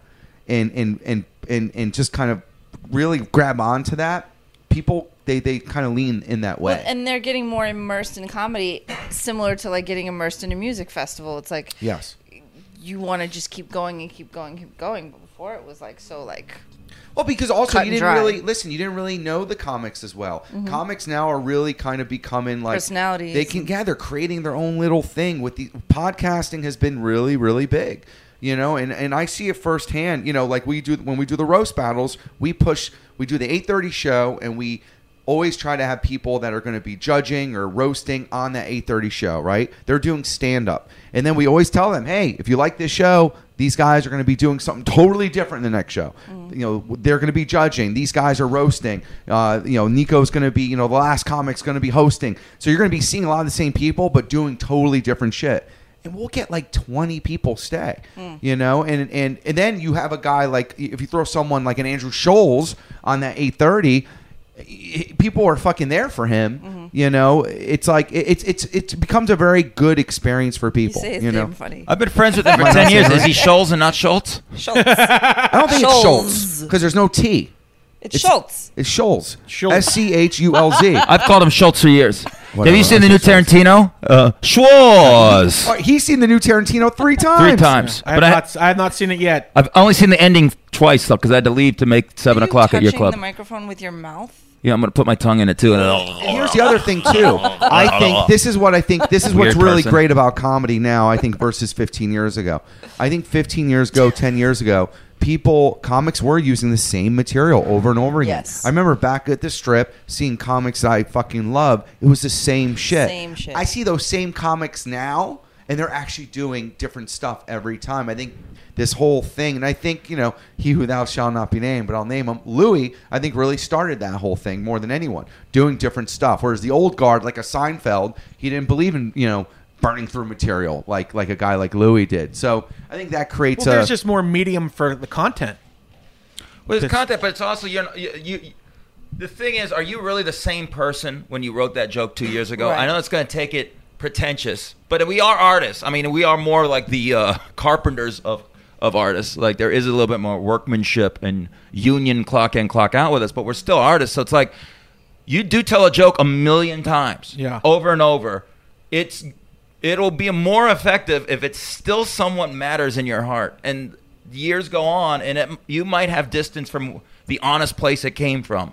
and and and and, and just kind of really grab onto that, people they, they kind of lean in that way. Well, and they're getting more immersed in comedy, similar to like getting immersed in a music festival. It's like yes. You want to just keep going and keep going, keep going. But before it was like so like Well, because also you didn't dry. really listen. You didn't really know the comics as well. Mm-hmm. Comics now are really kind of becoming like Personalities They can, yeah, they're creating their own little thing. With the podcasting has been really, really big. You know, and, and I see it firsthand. You know, like we do when we do the roast battles, we push. We do the eight thirty show, and we always try to have people that are going to be judging or roasting on that 8:30 show, right? They're doing stand up. And then we always tell them, "Hey, if you like this show, these guys are going to be doing something totally different in the next show. You know, they're going to be judging. These guys are roasting. Uh, you know, Nico's going to be, you know, the last comic's going to be hosting. So you're going to be seeing a lot of the same people, but doing totally different shit. And we'll get like 20 people stay, you know, and, and and then you have a guy like if you throw someone like an Andrew Scholes on that 8:30, i- people are fucking there for him. Mm-hmm. You know, it's like it, it's it's it becomes a very good experience for you people. say his You know, name funny. I've been friends with him for ten years. Is he Scholes and not Schultz? Schultz. I don't think it's Schultz because there's no T. It's Schultz. It's Scholes. Schultz. S C H U L Z. I've called him Schultz for years. Whatever, Have you seen the I'll new Schultz. Tarantino? Uh, Schwartz. Oh, He's seen the new Tarantino three times. Three times. I have, But I, not, I have not seen it yet. I've only seen the ending twice though, because I had to leave to make seven Are you o'clock at your club. the microphone with your mouth. yeah, I'm gonna put my tongue in it too. And here's the other thing too. I think this is what I think. This is what's Weird really person. great about comedy now. I think versus 15 years ago. I think 15 years ago, 10 years ago, people comics were using the same material over and over again. Yes. I remember back at the strip seeing comics that I fucking love. It was the same shit. Same shit. I see those same comics now, and they're actually doing different stuff every time. I think this whole thing, and I think you know, he who thou shall not be named, but I'll name him. Louis, I think, really started that whole thing more than anyone, doing different stuff. Whereas the old guard, like a Seinfeld, he didn't believe in you know burning through material like like a guy like Louis did. So I think that creates Well, a there's just more medium for the content. Well, it's content, but it's also you're, you, you. The thing is, are you really the same person when you wrote that joke two years ago? Right. I know it's going to take it pretentious, but we are artists. I mean, we are more like the uh, carpenters of of artists. Like there is a little bit more workmanship and union clock in, clock out with us, but we're still artists. So it's like you do tell a joke a million times, Yeah. over and over. It's it'll be more effective if it still somewhat matters in your heart. And years go on, and it, you might have distance from the honest place it came from.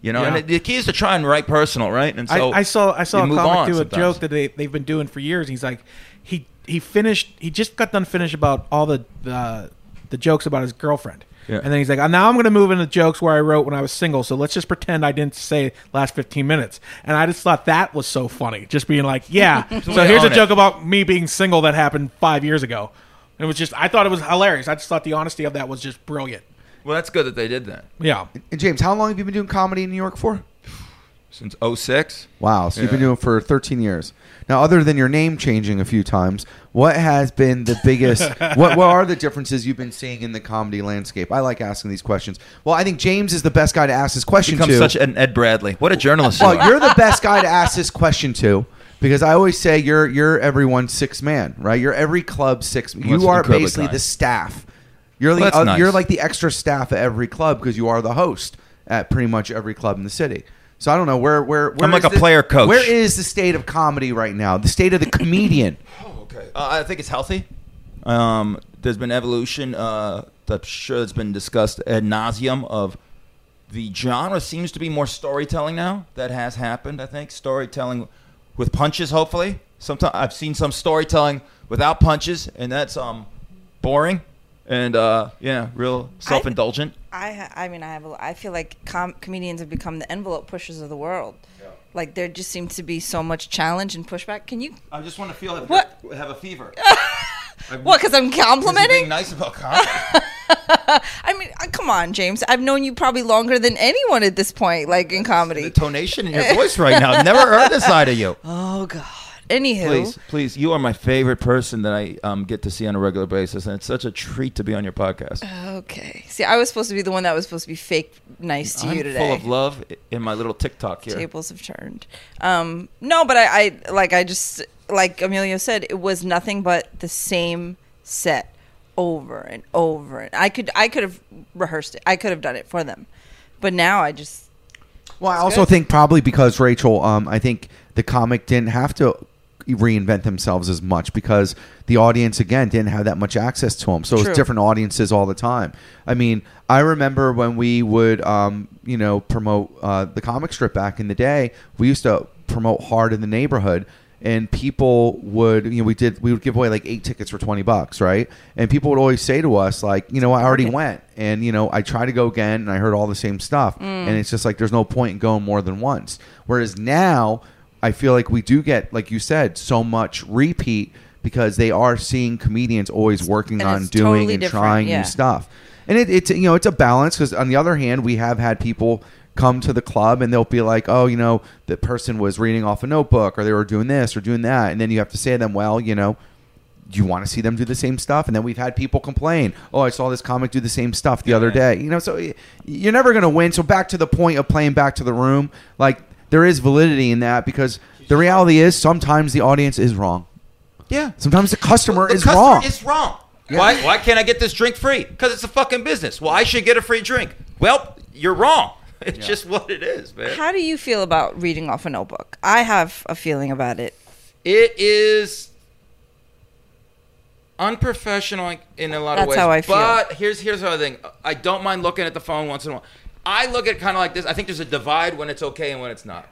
You know, Yeah. and it, the key is to try and write personal, right? And so I, I saw I saw a comic do a joke that they they've been doing for years. He's like, he he finished. He just got done finished about all the the, the jokes about his girlfriend. Yeah. And then he's like, uh, now I'm going to move into jokes where I wrote when I was single. So let's just pretend I didn't say last 15 minutes. And I just thought that was so funny. Just being like, yeah. so here's a own it. joke about me being single that happened five years ago. And it was just, I thought it was hilarious. I just thought the honesty of that was just brilliant. Well, that's good that they did that. Yeah. And James, how long have you been doing comedy in New York for? since 06. Wow, so you've been doing it for 13 years. Now, other than your name changing a few times, what has been the biggest? what what are the differences you've been seeing in the comedy landscape? I like asking these questions. Well, I think James is the best guy to ask this question Become to. such an Ed Bradley. What a journalist you well, are. you're the best guy to ask this question to because I always say you're you're everyone's sixth man, right? You're every club's sixth. Well, you are basically kind. the staff. You're the Well, that's uh, nice. you're like the extra staff at every club because you are the host at pretty much every club in the city. So I don't know where where, where I'm like a the- player coach. Where is the state of comedy right now? The state of the comedian. Oh, okay. Uh, I think it's healthy. Um, there's been evolution. Uh, I'm sure that's been discussed ad nauseum. Of the genre seems to be more storytelling now. That has happened. I think storytelling with punches. Hopefully, sometimes I've seen some storytelling without punches, and that's um boring and uh, yeah, real self indulgent. I ha- I mean I have a, I feel like com- comedians have become the envelope pushers of the world. Yeah. Like there just seems to be so much challenge and pushback. Can you? I just want to feel have, What? have a fever. What? Because I'm complimenting. Being nice about comedy. I mean, uh, come on, James. I've known you probably longer than anyone at this point, like in comedy. the tonation in your voice right now. Never heard this side of you. Oh God. Anywho, Please, please, you are my favorite person that I um, get to see on a regular basis, and it's such a treat to be on your podcast. okay. See, I was supposed to be the one that was supposed to be fake nice to I'm you today. full of love in my little TikTok here. tables have turned. Um, no, but I, I like I just like Emilio said, it was nothing but the same set over and over. And I could I could have rehearsed it. I could have done it for them, but now I just Well, I also good. think probably because Rachel, um, I think the comic didn't have to reinvent themselves as much because the audience again didn't have that much access to them. So it was different audiences all the time. I mean, I remember when we would, um, you know, promote uh, the comic strip back in the day. We used to promote hard in the neighborhood. And people would, you know, we did, we would give away like eight tickets for 20 bucks, right? And people would always say to us, like, you know, I already Bargain. went. And, you know, I try to go again and I heard all the same stuff. And it's just like, there's no point in going more than once. Whereas now, I feel like we do get, like you said, so much repeat because they are seeing comedians always working And on doing totally and trying yeah. new stuff. And it, it's, you know, it's a balance because on the other hand, we have had people come to the club and they'll be like, oh, you know, the person was reading off a notebook or they were doing this or doing that. And then you have to say to them, well, you know, do you want to see them do the same stuff? And then we've had people complain, oh, I saw this comic do the same stuff the other day. You know, so you're never going to win. So back to the point of playing back to the room, like there is validity in that because the reality is sometimes the audience is wrong. Yeah. Sometimes the customer the is customer wrong. is wrong. Why, why can't I get this drink free? Because it's a fucking business. Well, I should get a free drink. Well, you're wrong. It's just what it is, man. how do you feel about reading off a notebook? I have a feeling about it. It is unprofessional in a lot That's of ways. That's how I feel. But here's here's the other thing. I don't mind looking at the phone once in a while. I look at it kind of like this. I think there's a divide when it's okay and when it's not.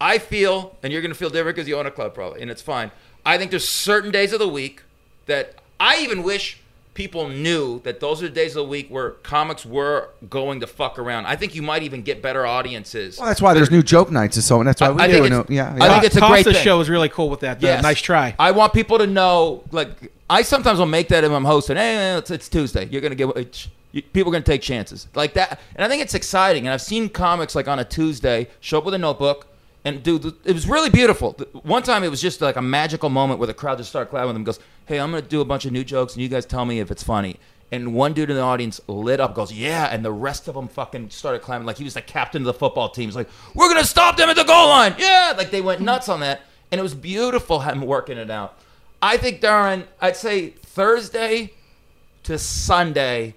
I feel, and you're gonna feel different because you own a club probably, and it's fine. I think there's certain days of the week that I even wish people knew that those are the days of the week where comics were going to fuck around. I think you might even get better audiences. well, that's why there's new joke nights and so on. That's why we I do. think it. it's- yeah, I think it's a Costa's great thing. The show is really cool with that. though. Yes. Nice try. I want people to know, like, I sometimes will make that if I'm hosting. Hey, it's, it's Tuesday. You're gonna get it's, people are gonna take chances like that, and I think it's exciting. And I've seen comics like on a Tuesday show up with a notebook and. The, it was really beautiful. One time it was just like a magical moment where the crowd just started clapping. them. Goes, hey, I'm gonna do a bunch of new jokes, and you guys tell me if it's funny. And one dude in the audience lit up, goes, "Yeah!" And the rest of them fucking started clapping like he was the captain of the football team. He's like, "We're gonna stop them at the goal line!" Yeah, like they went nuts on that, and it was beautiful working it out. I think Darren, I'd say Thursday to Sunday,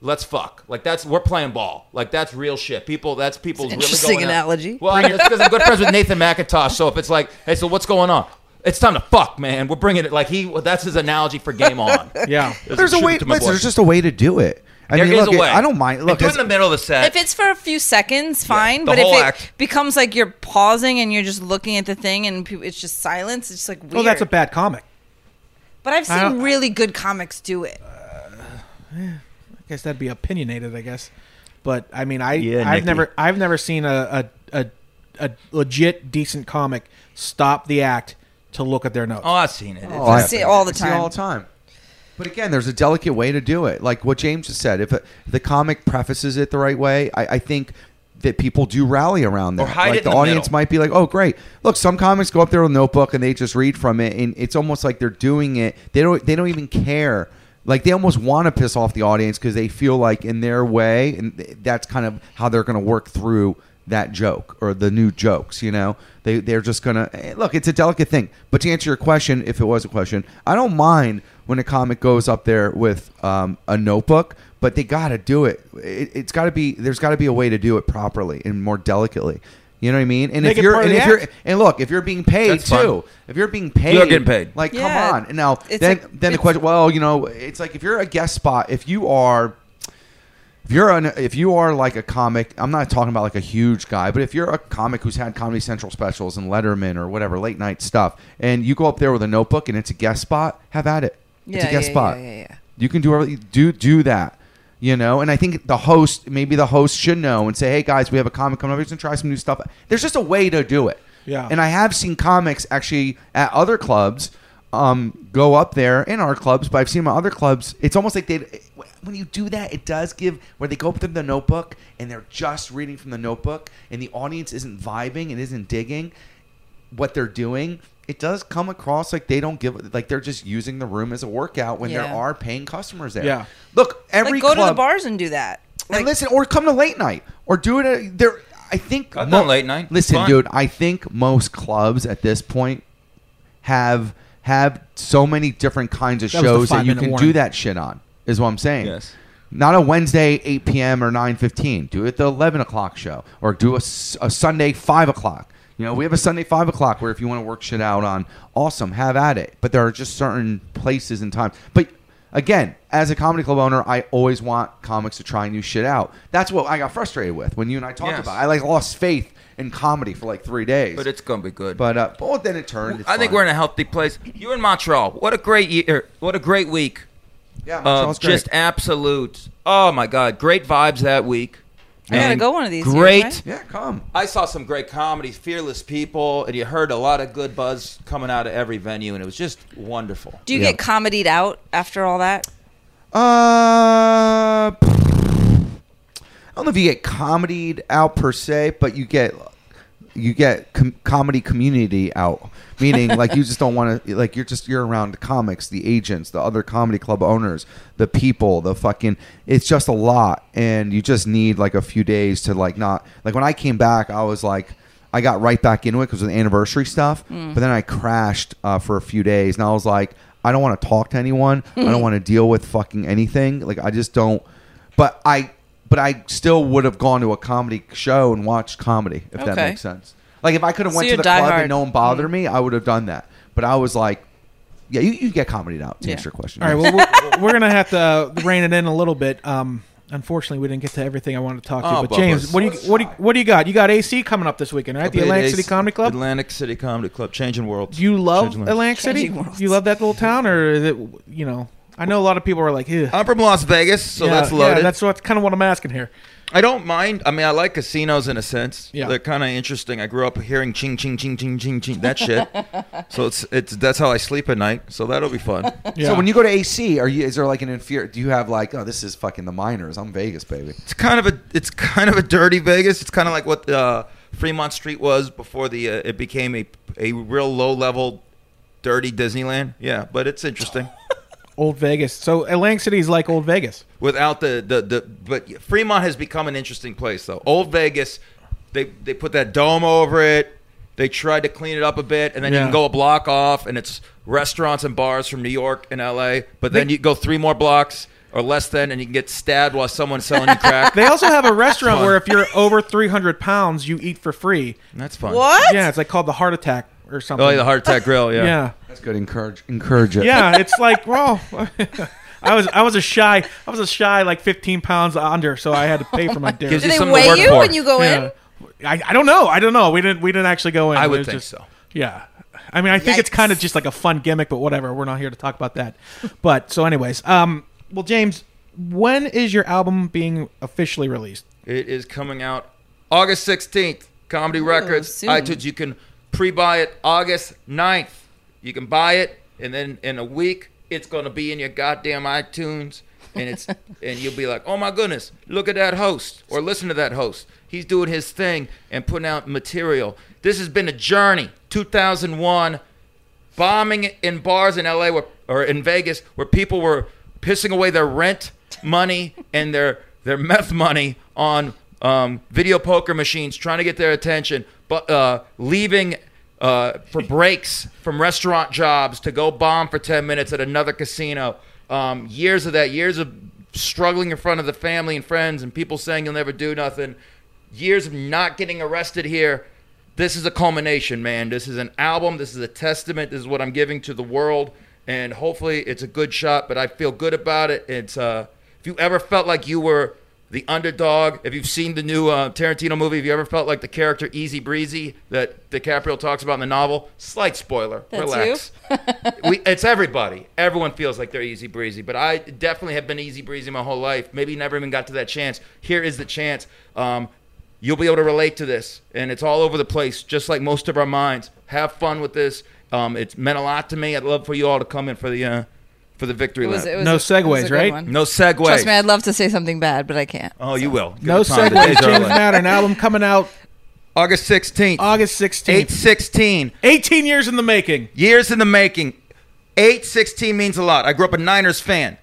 let's fuck. Like that's we're playing ball. Like that's real shit. People, that's people It's an really interesting going out. analogy. Well, it's because I'm good friends with Nathan Macintosh. So if it's like, hey, so what's going on? It's time to fuck, man. We're bringing it. Like he, that's his analogy for game on. yeah. there's a Shoot way. to listen, there's just a way to do it. I There mean, is look, a way. I don't mind. And Look, do it in the middle of the set. If it's for a few seconds, fine. the but if it act. becomes like you're pausing and you're just looking at the thing and it's just silence, it's like weird. Well, that's a bad comic. but I've seen really good comics do it. Uh, I guess that'd be opinionated, I guess. But I mean, I Yeah, I've Nicky. never I've never seen a, a a a legit decent comic stop the act to look at their notes. oh, I've seen it. Oh, I see it all the I see time. all the time. But again, there's a delicate way to do it. Like what James just said. If, if the comic prefaces it the right way, I, I think that people do rally around that. hide like it in the the audience middle. might be like, "Oh, great! Look, some comics go up there with a notebook and they just read from it, and it's almost like they're doing it. They don't. They don't even care. Like they almost want to piss off the audience because they feel like in their way, and that's kind of how they're going to work through that joke or the new jokes. You know, they they're just gonna eh, look. It's a delicate thing. But to answer your question, if it was a question, I don't mind when a comic goes up there with um, a notebook, but they got to do it. it it's got to be. There's got to be a way to do it properly and more delicately. You know what I mean? And Make if you're and the if you're and look, if you're being paid That's fun. too, if you're being paid, You're getting paid. Like, Yeah. come on. And now It's then, like- then the question. Well, you know, it's like if you're a guest spot, if you are if you're an if you are like a comic, I'm not talking about like a huge guy, but if you're a comic who's had Comedy Central specials and Letterman or whatever late night stuff, and you go up there with a notebook and it's a guest spot, have at it. it's a guest yeah, spot. yeah, yeah, yeah. You can do everything- do do that. You know, and I think the host, maybe the host should know and say, "Hey guys, we have a comic coming up. We're going to try some new stuff." There's just a way to do it. Yeah. And I have seen comics actually at other clubs um, go up there in our clubs, but I've seen at other clubs. It's almost like they, when you do that, it does give where they go up to the notebook and they're just reading from the notebook, and the audience isn't vibing and isn't digging what they're doing. It does come across like they don't give, like they're just using the room as a workout when there are paying customers there. Yeah. Look, every like go to the bars and do that. and listen, or come to late night, or do it. At, there, I think I've done late night. Listen, Fun. dude, I think most clubs at this point have have so many different kinds of That shows that you can warning. do that shit on. Is what I'm saying. Yes. Not a Wednesday 8 p.m. or 9:15. Do it the 11 o'clock show, or do a, a Sunday 5 o'clock. You know, we have a Sunday 5 o'clock where if you want to work shit out on, awesome, have at it. But there are just certain places and times. But again, as a comedy club owner, I always want comics to try new shit out. That's what I got frustrated with when you and I talked Yes. about. it. I like lost faith in comedy for like three days. But it's gonna be good. But uh, but then it turned. It's I think we're in a healthy place. You're in Montreal. What a great year. What a great week. yeah, Montreal's great. just absolute. Oh my God, great vibes that week. I gotta go one of these years, Great. right? yeah, come. I saw some great comedy, fearless people, and you heard a lot of good buzz coming out of every venue, and it was just wonderful. Do you Yeah. get comedied out after all that? Uh, I don't know if you get comedied out per se, but you get you get com- comedy community out. Meaning, like you just don't want to like you're just you're around the comics, the agents, the other comedy club owners, the people, the fucking. It's just a lot, and you just need like a few days to like not like when I came back, I was like. I got right back into it because of the anniversary stuff, but then I crashed uh, for a few days, and I was like, I don't want to talk to anyone. I don't want to deal with fucking anything. Like I just don't. But I, but I still would have gone to a comedy show and watched comedy if that Okay. makes sense. Like if I could have So went to you're the club diehard. and no one bothered me, I would have done that. But I was like, yeah, you, you get comedied out. To Yeah. answer your question. All right, well, we're, we're gonna have to uh, rein it in a little bit. Um, unfortunately, we didn't get to everything I wanted to talk to. Oh, but James, Bubba's. what do you what do you, what do you got? You got AC coming up this weekend, right? The Atlantic City Comedy Club. Atlantic City Comedy Club, changing worlds. Do you love Changing. Atlantic City? Changing worlds. You love that little town, or is it you know? I know a lot of people are like, Ugh. I'm from Las Vegas, so yeah, that's loaded. Yeah, that's what kind of what I'm asking here. I don't mind. I mean, I like casinos in a sense. Yeah. They're kind of interesting. I grew up hearing ching ching ching ching ching ching that shit. so it's it's that's how I sleep at night. So that'll be fun. Yeah. So when you go to AC, are you? Is there like an inferior? Do you have like, oh, this is fucking the miners? I'm Vegas, baby. It's kind of a it's kind of a dirty Vegas. It's kind of like what uh, Fremont Street was before the uh, it became a a real low level dirty Disneyland. Yeah, but it's interesting. Old Vegas. So Atlantic City is like Old Vegas. Without the, the the but Fremont has become an interesting place though. Old Vegas, they they put that dome over it. They tried to clean it up a bit, and then you can go a block off, and it's restaurants and bars from New York and L.A. But then They- you go three more blocks or less than, and you can get stabbed while someone's selling you crack. They also have a restaurant where if you're over 300 pounds, you eat for free. That's fun. What? Yeah, it's like called the Heart Attack or something. Oh, yeah, the heart attack grill. Yeah. yeah. That's good. Encourage, encourage it. yeah, it's like, well, I was I was a shy I was a shy like 15 pounds under, so I had to pay for my dinner. Gives Do you they something to weigh work you for. when you go Yeah. in? I, I don't know. I don't know. We didn't we didn't actually go in. I It would was think just- so. Yeah. I mean, I think it's Yikes. kind of just like a fun gimmick, but whatever. We're not here to talk about that. But so, anyways, um, well, James, when is your album being officially released? It is coming out August 16th. Comedy Records, soon. iTunes. You can pre-buy it August 9th. You can buy it, and then in a week, it's going to be in your goddamn iTunes and it's and you'll be like, oh my goodness, look at that host, or listen to that host. He's doing his thing and putting out material. This has been a journey. 2001, bombing in bars in LA where, or in Vegas where people were pissing away their rent money and their their meth money on um, video poker machines, trying to get their attention, but uh, leaving uh, for breaks from restaurant jobs to go bomb for 10 minutes at another casino. Um, years of that, years of struggling in front of the family and friends and people saying you'll never do nothing. Years of not getting arrested here. This is a culmination, man. This is an album. This is a testament. This is what I'm giving to the world. And hopefully it's a good shot, but I feel good about it. It's uh, if you ever felt like you were the underdog. If you've seen the new uh, Tarantino movie, have you ever felt like the character Easy Breezy that DiCaprio talks about in the novel? Slight spoiler. That's Relax. we, it's everybody. Everyone feels like they're easy breezy, but I definitely have been easy breezy my whole life. Maybe never even got to that chance. Here is the chance. Um, you'll be able to relate to this, and it's all over the place, just like most of our minds. Have fun with this. Um, it's meant a lot to me. I'd love for you all to come in for the uh, for the victory It lap. it was No a- it was a segues, good right? one. no segue. Trust me, I'd love to say something bad, but I can't. oh, you will. Give No it time. Segue. days James early. Madden album coming out August 16th. August 16th. 816. 18 years in the making. Years in the making. 816 means a lot. I grew up a Niners fan.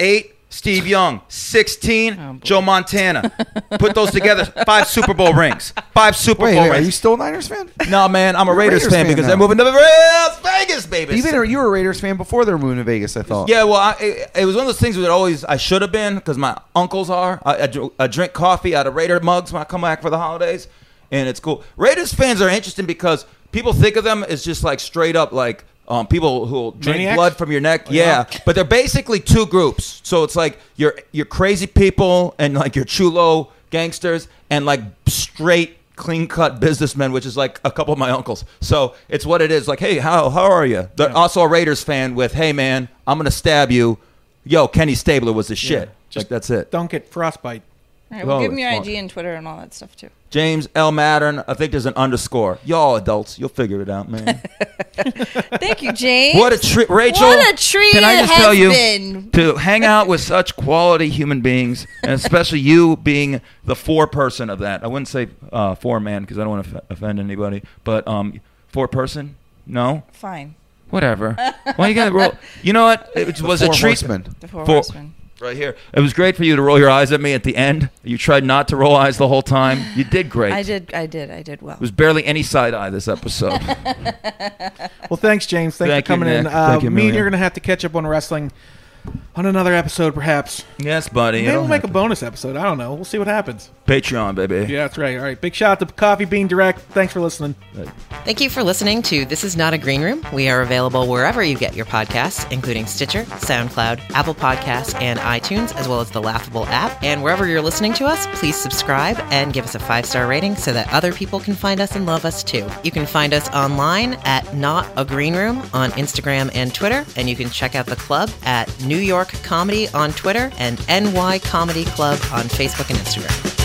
8 Steve Young. 16 Oh. Joe Montana. Put those together. Five Super Bowl rings. Five Super Wait, Bowl wait, are you still a Niners fan? no, man, I'm a You're a Raiders, Raiders fan, fan because now. they're moving to Las Vegas, baby. You been you were a Raiders fan before they were moving to Vegas. I thought. Yeah, well, I, it, it was one of those things that always I should have been because my uncles are. I, I, I drink coffee out of Raider mugs when I come back for the holidays, and it's cool. Raiders fans are interesting because people think of them as just like straight up like um, people who drink Maniacs? blood from your neck. yeah. yeah, but they're basically two groups. So it's like your your crazy people and like your chulo gangsters and like straight clean cut businessmen, which is like a couple of my uncles. So it's what it is. Like, hey, how how are you? They're also a Raiders fan with, hey man, I'm gonna stab you. Yo, Kenny Stabler was the shit. Just like that's it. Don't get frostbite. All right, well, Oh, give me your smart. IG and Twitter and all that stuff too. James L. Mattern. I think there's an underscore. Y'all adults, you'll figure it out, man. Thank you, James. What a treat, Rachel. What a treat Can I just tell you been. to hang out with such quality human beings, and especially you being the four person of that. I wouldn't say uh, four man because I don't want to f- offend anybody, but um, four person. No, Fine. whatever. Well, you got to roll. You know what? It was a Four treat. horsemen. The four Four- horsemen. Right here. It was great for you to roll your eyes at me at the end. You tried not to roll eyes the whole time. You did great. I did. I did. I did well. It was barely any side eye this episode. Well, thanks, James. Thanks Thank for you, coming in. Nick. Uh, Thank you, me and you're going to have to catch up on wrestling on another episode, perhaps. yes, buddy. Maybe we'll make a bonus episode. I don't know. We'll see what happens. Patreon, baby. Yeah, that's right. All right. Big shout out to Coffee Bean Direct. Thanks for listening. Thank you for listening to This Is Not a Green Room. We are available wherever you get your podcasts, including Stitcher, SoundCloud, Apple Podcasts, and iTunes, as well as the Laughable app. And wherever you're listening to us, please subscribe and give us a five star rating so that other people can find us and love us too. You can find us online at Not a Green Room on Instagram and Twitter, and you can check out the club at New York Comedy on Twitter and NY Comedy Club on Facebook and Instagram.